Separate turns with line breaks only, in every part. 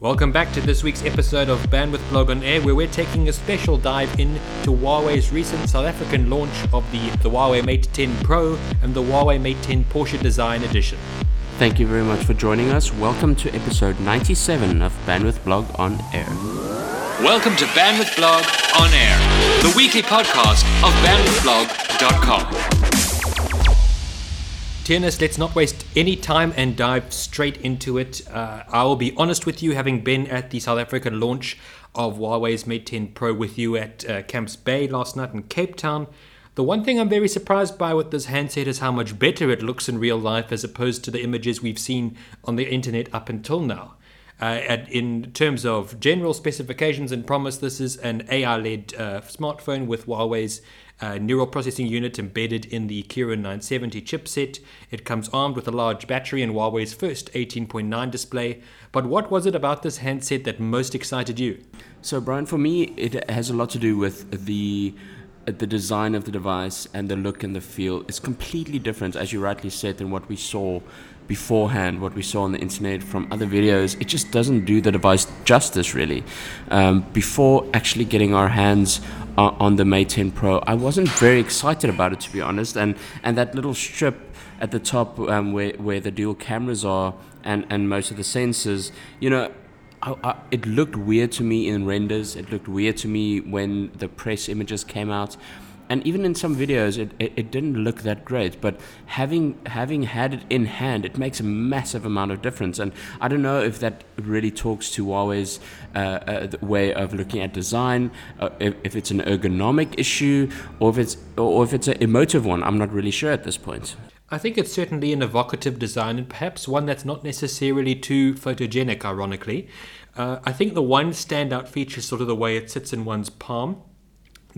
Welcome back to this week's episode of Bandwidth Blog on Air, where we're taking a special dive into Huawei's recent South African launch of the, the Huawei Mate 10 Pro and the Huawei Mate 10 Porsche Design Edition.
Thank you very much for joining us. Welcome to episode 97 of Bandwidth Blog on Air.
Welcome to Bandwidth Blog on Air, the weekly podcast of bandwidthblog.com. Theunis, let's not waste any time and dive straight into it. Uh, I will be honest with you, having been at the South African launch of Huawei's Mate 10 Pro with you at uh, Camps Bay last night in Cape Town. The one thing I'm very surprised by with this handset is how much better it looks in real life as opposed to the images we've seen on the internet up until now. Uh, in terms of general specifications and promise, this is an AI led uh, smartphone with Huawei's uh, neural processing unit embedded in the Kirin 970 chipset. It comes armed with a large battery and Huawei's first 18.9 display. But what was it about this handset that most excited you?
So, Bryan, for me, it has a lot to do with the the design of the device and the look and the feel is completely different, as you rightly said, than what we saw beforehand, what we saw on the internet from other videos. It just doesn't do the device justice, really. Um, before actually getting our hands on the Mate 10 Pro. I wasn't very excited about it to be honest, and and that little strip at the top um, where where the dual cameras are and and most of the sensors, you know. I, I, it looked weird to me in renders. It looked weird to me when the press images came out and even in some videos it, it, it, didn't look that great but having having had it in hand it makes a massive amount of difference. And I don't know if that really talks to Huawei's uh, uh, way of looking at design uh, if, if it's an ergonomic issue or if it's or if it's an emotive one. I'm not really sure at this point.
I think it's certainly an evocative design and perhaps one that's not necessarily too photogenic ironically. Uh, I think the one standout feature is sort of the way it sits in one's palm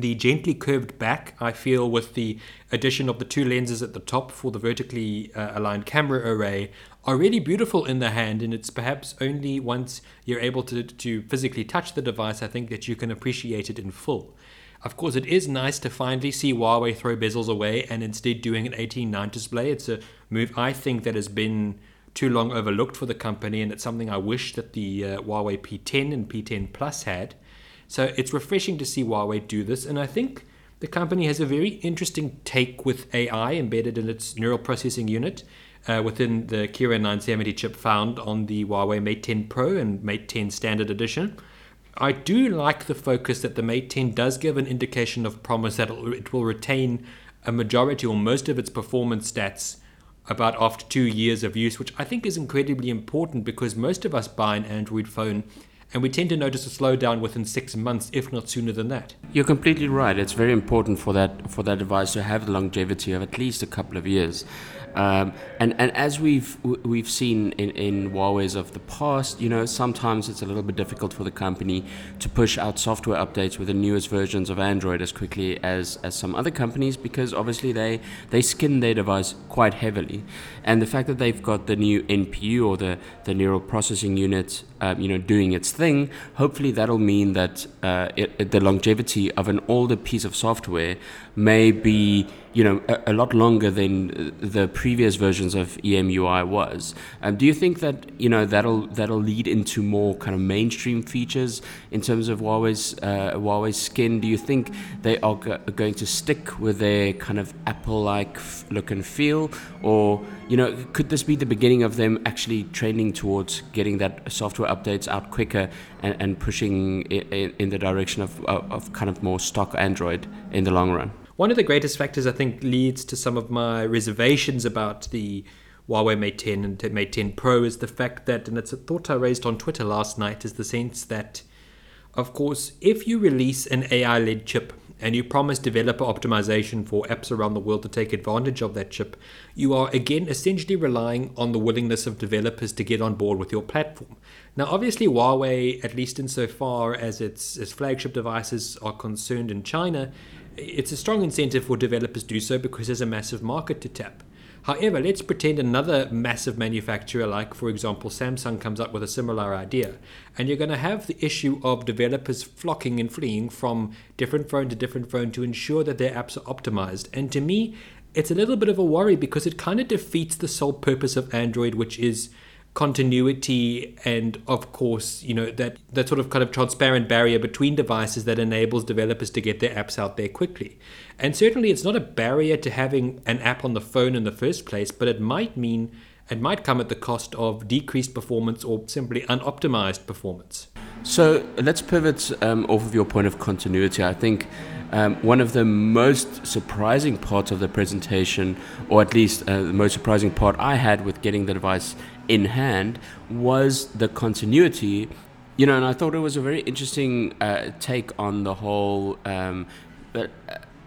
the gently curved back, I feel, with the addition of the two lenses at the top for the vertically uh, aligned camera array, are really beautiful in the hand. And it's perhaps only once you're able to, to physically touch the device, I think, that you can appreciate it in full. Of course, it is nice to finally see Huawei throw bezels away and instead doing an 18.9 display. It's a move I think that has been too long overlooked for the company, and it's something I wish that the uh, Huawei P10 and P10 Plus had. So it's refreshing to see Huawei do this, and I think the company has a very interesting take with AI embedded in its neural processing unit uh, within the Kirin 970 chip found on the Huawei Mate 10 Pro and Mate 10 Standard Edition. I do like the focus that the Mate 10 does give an indication of promise that it will retain a majority or most of its performance stats about after two years of use, which I think is incredibly important because most of us buy an Android phone and we tend to notice a slowdown within six months, if not sooner than that.
You're completely right. It's very important for that for that device to have the longevity of at least a couple of years. Um, and and as we've we've seen in, in Huawei's of the past, you know, sometimes it's a little bit difficult for the company to push out software updates with the newest versions of Android as quickly as, as some other companies because obviously they they skin their device quite heavily, and the fact that they've got the new NPU or the the neural processing unit, um, you know, doing its thing, hopefully that'll mean that uh, it, the longevity of an older piece of software may be you know a, a, lot longer than the previous versions of EMUI was. Um, do you think that you know that'll that'll lead into more kind of mainstream features in terms of Huawei's uh, Huawei's skin? Do you think they are go- going to stick with their kind of Apple-like f- look and feel, or you know could this be the beginning of them actually trending towards getting that software updates out quicker and, and pushing in, in the direction of, of, of kind of more stock Android in the long run?
One of the greatest factors I think leads to some of my reservations about the Huawei Mate 10 and Mate 10 Pro is the fact that, and it's a thought I raised on Twitter last night, is the sense that, of course, if you release an AI led chip and you promise developer optimization for apps around the world to take advantage of that chip, you are again essentially relying on the willingness of developers to get on board with your platform. Now, obviously, Huawei, at least insofar as its, its flagship devices are concerned in China, it's a strong incentive for developers to do so because there's a massive market to tap. However, let's pretend another massive manufacturer, like for example Samsung, comes up with a similar idea, and you're going to have the issue of developers flocking and fleeing from different phone to different phone to ensure that their apps are optimized. And to me, it's a little bit of a worry because it kind of defeats the sole purpose of Android, which is continuity and of course you know that that sort of kind of transparent barrier between devices that enables developers to get their apps out there quickly. And certainly it's not a barrier to having an app on the phone in the first place but it might mean it might come at the cost of decreased performance or simply unoptimized performance.
So let's pivot um, off of your point of continuity. I think um, one of the most surprising parts of the presentation, or at least uh, the most surprising part I had with getting the device in hand, was the continuity. You know, and I thought it was a very interesting uh, take on the whole um, uh,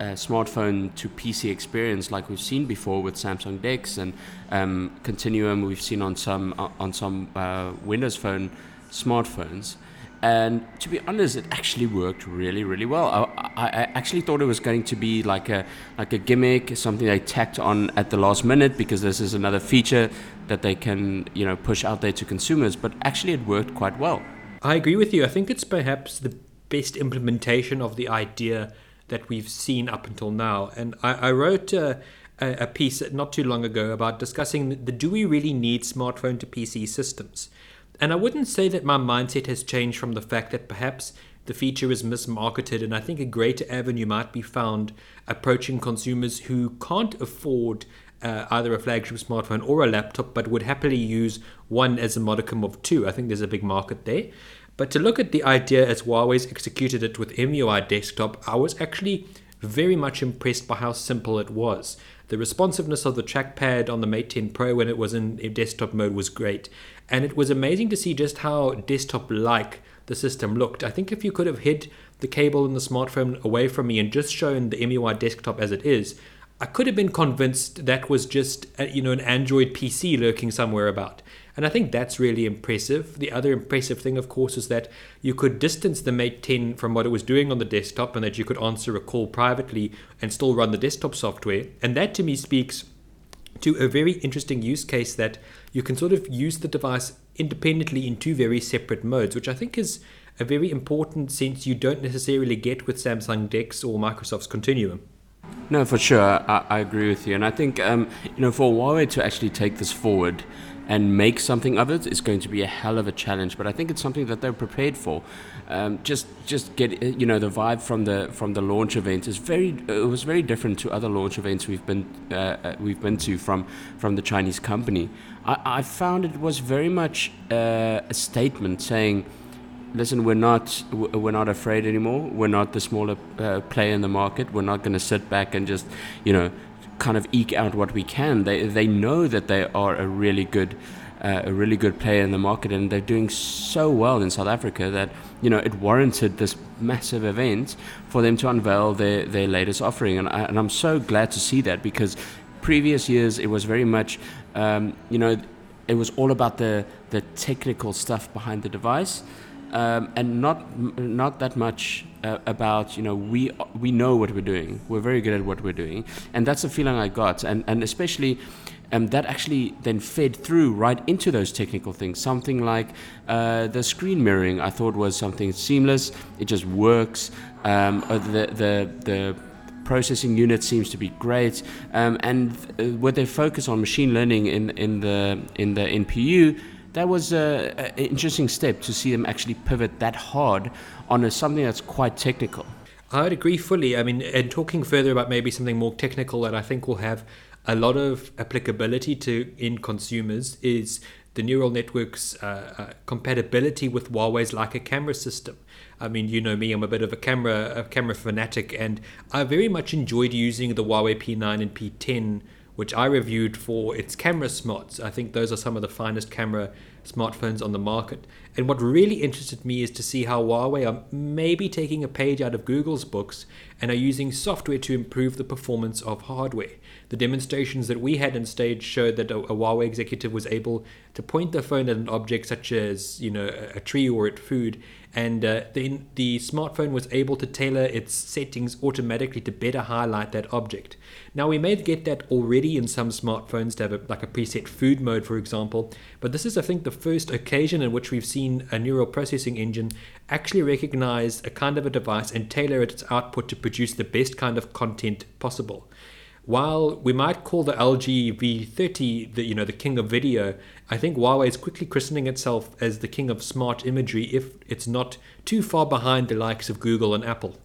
uh smartphone to PC experience, like we've seen before with Samsung DeX and um, Continuum. We've seen on some uh, on some uh, Windows Phone smartphones. And to be honest, it actually worked really, really well. I, I, actually thought it was going to be like a like a gimmick, something they tacked on at the last minute because this is another feature that they can you know push out there to consumers. But actually, it worked quite well.
I agree with you. I think it's perhaps the best implementation of the idea that we've seen up until now. And I, I wrote a, a piece not too long ago about discussing the do we really need smartphone to PC systems? And I wouldn't say that my mindset has changed from the fact that perhaps the feature is mismarketed, and I think a greater avenue might be found approaching consumers who can't afford uh, either a flagship smartphone or a laptop, but would happily use one as a modicum of two. I think there's a big market there. But to look at the idea as Huawei's executed it with EMUI desktop, I was actually very much impressed by how simple it was. The responsiveness of the trackpad on the Mate 10 Pro when it was in desktop mode was great. And it was amazing to see just how desktop like the system looked. I think if you could have hid the cable and the smartphone away from me and just shown the EMUI desktop as it is, I could have been convinced that was just a, you know an Android PC lurking somewhere about. And I think that's really impressive. The other impressive thing, of course, is that you could distance the Mate 10 from what it was doing on the desktop and that you could answer a call privately and still run the desktop software. And that to me speaks to a very interesting use case that you can sort of use the device independently in two very separate modes, which I think is a very important sense you don't necessarily get with Samsung DeX or Microsoft's Continuum.
No, for sure, I, I agree with you, and I think um, you know for Huawei to actually take this forward and make something of it is going to be a hell of a challenge. But I think it's something that they're prepared for. Um, just just get you know the vibe from the from the launch event is very it was very different to other launch events we've been uh, uh we've been to from from the Chinese company. I, I found it was very much uh, a statement saying. Listen, we're not we're not afraid anymore. We're not the smaller uh, player in the market. We're not going to sit back and just, you know, kind of eke out what we can. They they know that they are a really good uh, a really good player in the market, and they're doing so well in South Africa that you know it warranted this massive event for them to unveil their their latest offering, and, I, and I'm so glad to see that because previous years it was very much um, you know it was all about the the technical stuff behind the device um, and not not that much uh, about you know we we know what we're doing. We're very good at what we're doing, and that's the feeling I got, and and especially. Um, that actually then fed through right into those technical things. Something like uh, the screen mirroring, I thought was something seamless. It just works. Um, uh, the the the processing unit seems to be great, um, and uh, with their focus on machine learning in in the in the NPU, that was an interesting step to see them actually pivot that hard on a, something that's quite technical.
I would agree fully. I mean, and talking further about maybe something more technical that I think will have a lot of applicability to in consumers is the neural network's uh, uh, compatibility with Huawei's Leica camera system. I mean, you know me, I'm a bit of a camera a camera fanatic, and I very much enjoyed using the Huawei P9 and P10 which I reviewed for its camera smarts. I think those are some of the finest camera smartphones on the market. And what really interested me is to see how Huawei are maybe taking a page out of Google's books and are using software to improve the performance of hardware. The demonstrations that we had on stage showed that a, a Huawei executive was able to point the phone at an object such as, you know, a, a tree or at food and uh, then the smartphone was able to tailor its settings automatically to better highlight that object. Now we may get that already in some smartphones to have a, like a preset food mode, for example, but this is, I think, the first occasion in which we've seen a neural processing engine actually recognize a kind of a device and tailor its output to produce the best kind of content possible. While we might call the LG V30 the you know the king of video, I think Huawei is quickly christening itself as the king of smart imagery if it's not too far behind the likes of Google and Apple.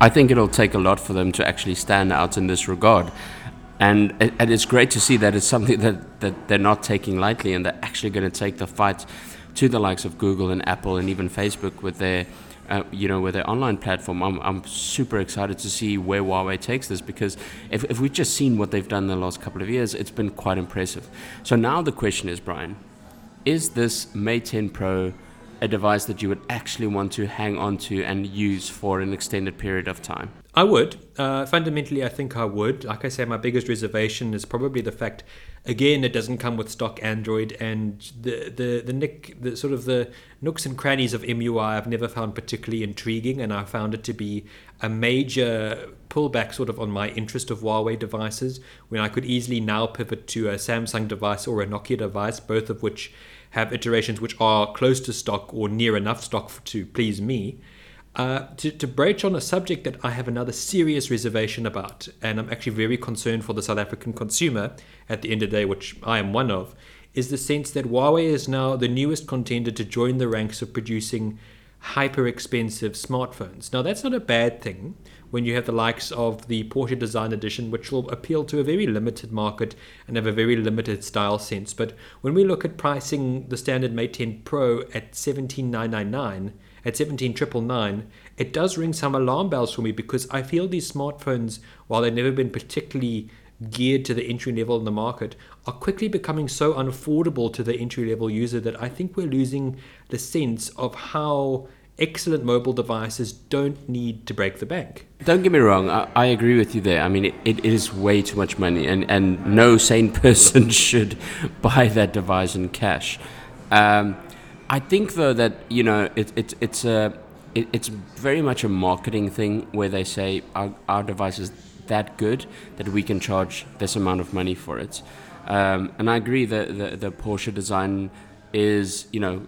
I think it'll take a lot for them to actually stand out in this regard. And, and it's great to see that it's something that, that they're not taking lightly and they're actually going to take the fight to the likes of Google and Apple and even Facebook with their uh, you know, with their online platform, I'm, I'm super excited to see where Huawei takes this because if, if we've just seen what they've done in the last couple of years, it's been quite impressive. So now the question is, Bryan, is this Mate 10 Pro a device that you would actually want to hang on to and use for an extended period of time?
I would. Uh, fundamentally, I think I would. Like I say, my biggest reservation is probably the fact, again, it doesn't come with stock Android, and the the the nick the sort of the nooks and crannies of EMUI I've never found particularly intriguing, and I found it to be a major pullback sort of on my interest of Huawei devices when I could easily now pivot to a Samsung device or a Nokia device, both of which have iterations which are close to stock or near enough stock to please me. Uh, to, to broach on a subject that I have another serious reservation about, and I'm actually very concerned for the South African consumer at the end of the day, which I am one of, is the sense that Huawei is now the newest contender to join the ranks of producing hyper expensive smartphones. Now, that's not a bad thing when you have the likes of the Porsche Design Edition, which will appeal to a very limited market and have a very limited style sense. But when we look at pricing the standard Mate 10 Pro at 17999 at 17999 it does ring some alarm bells for me because I feel these smartphones, while they've never been particularly geared to the entry level in the market, are quickly becoming so unaffordable to the entry level user that I think we're losing the sense of how excellent mobile devices don't need to break the bank.
Don't get me wrong, I, I agree with you there. I mean, it, it is way too much money, and, and no sane person should buy that device in cash. Um, I think though that you know it, it it's a it, it's very much a marketing thing where they say our, our device is that good that we can charge this amount of money for it. Um, and I agree that the, the Porsche design is you know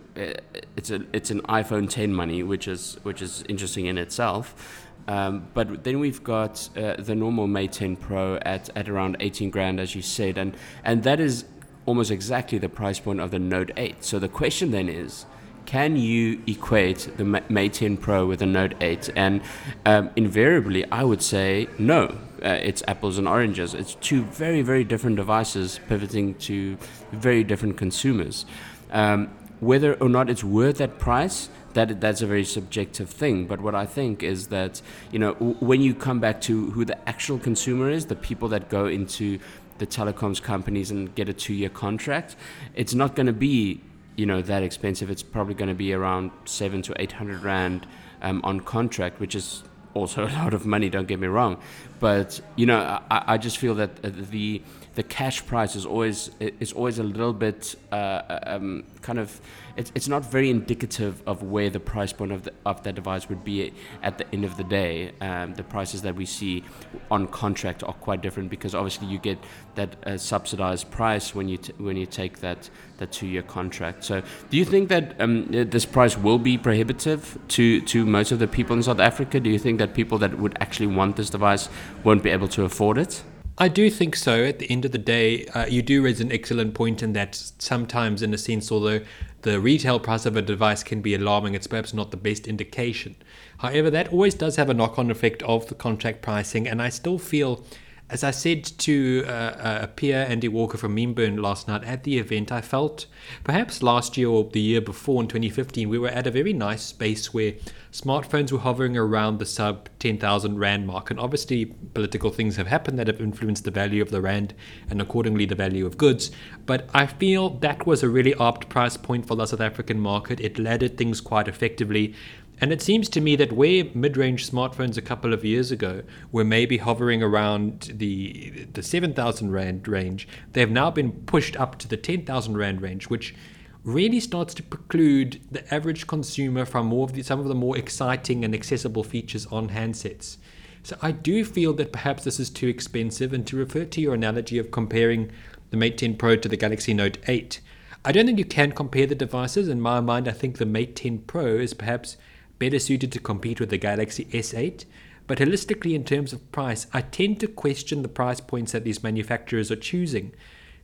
it's a it's an iPhone 10 money, which is which is interesting in itself. Um, but then we've got uh, the normal Mate 10 Pro at, at around 18 grand, as you said, and and that is almost exactly the price point of the Note 8. So the question then is, can you equate the Mate 10 Pro with the Note 8? And um, invariably, I would say no. Uh, it's apples and oranges. It's two very, very different devices pivoting to very different consumers. Um, whether or not it's worth that price, that that's a very subjective thing. But what I think is that you know when you come back to who the actual consumer is, the people that go into the telecoms companies and get a two-year contract, it's not going to be you know that expensive. It's probably going to be around seven to eight hundred rand um, on contract, which is also a lot of money. Don't get me wrong, but you know I, I just feel that uh, the the cash price is always is always a little bit uh, um, kind of it's, it's not very indicative of where the price point of the, of that device would be at the end of the day. Um, the prices that we see on contract are quite different because obviously you get that uh, subsidized price when you t- when you take that that two year contract. So do you think that um, this price will be prohibitive to to most of the people in South Africa? Do you think that people that would actually want this device won't be able to afford it?
I do think so. At the end of the day, uh, you do raise an excellent point in that sometimes, in a sense, although the retail price of a device can be alarming, it's perhaps not the best indication. However, that always does have a knock on effect of the contract pricing, and I still feel as I said to uh, a peer, Andy Walker from Memeburn last night at the event, I felt perhaps last year or the year before in 2015, we were at a very nice space where smartphones were hovering around the sub 10,000 Rand mark. And obviously, political things have happened that have influenced the value of the Rand and accordingly the value of goods. But I feel that was a really apt price point for the South African market. It laddered things quite effectively. And it seems to me that where mid-range smartphones a couple of years ago were maybe hovering around the the 7,000 rand range, they have now been pushed up to the 10,000 rand range, which really starts to preclude the average consumer from more of the, some of the more exciting and accessible features on handsets. So I do feel that perhaps this is too expensive. And to refer to your analogy of comparing the Mate 10 Pro to the Galaxy Note 8, I don't think you can compare the devices. In my mind, I think the Mate 10 Pro is perhaps better suited to compete with the Galaxy S8. But holistically, in terms of price, I tend to question the price points that these manufacturers are choosing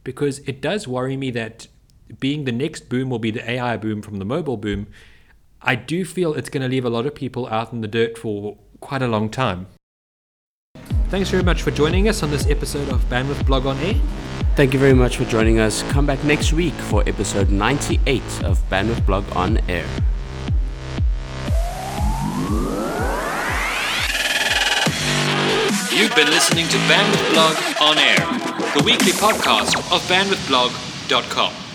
because it does worry me that being the next boom will be the AI boom from the mobile boom. I do feel it's going to leave a lot of people out in the dirt for quite a long time. Thanks very much for joining us on this episode of Bandwidth Blog on Air.
Thank you very much for joining us. Come back next week for episode 98 of Bandwidth Blog on Air.
You've been listening to Bandwidth Blog on Air, the weekly podcast of bandwidthblog.com.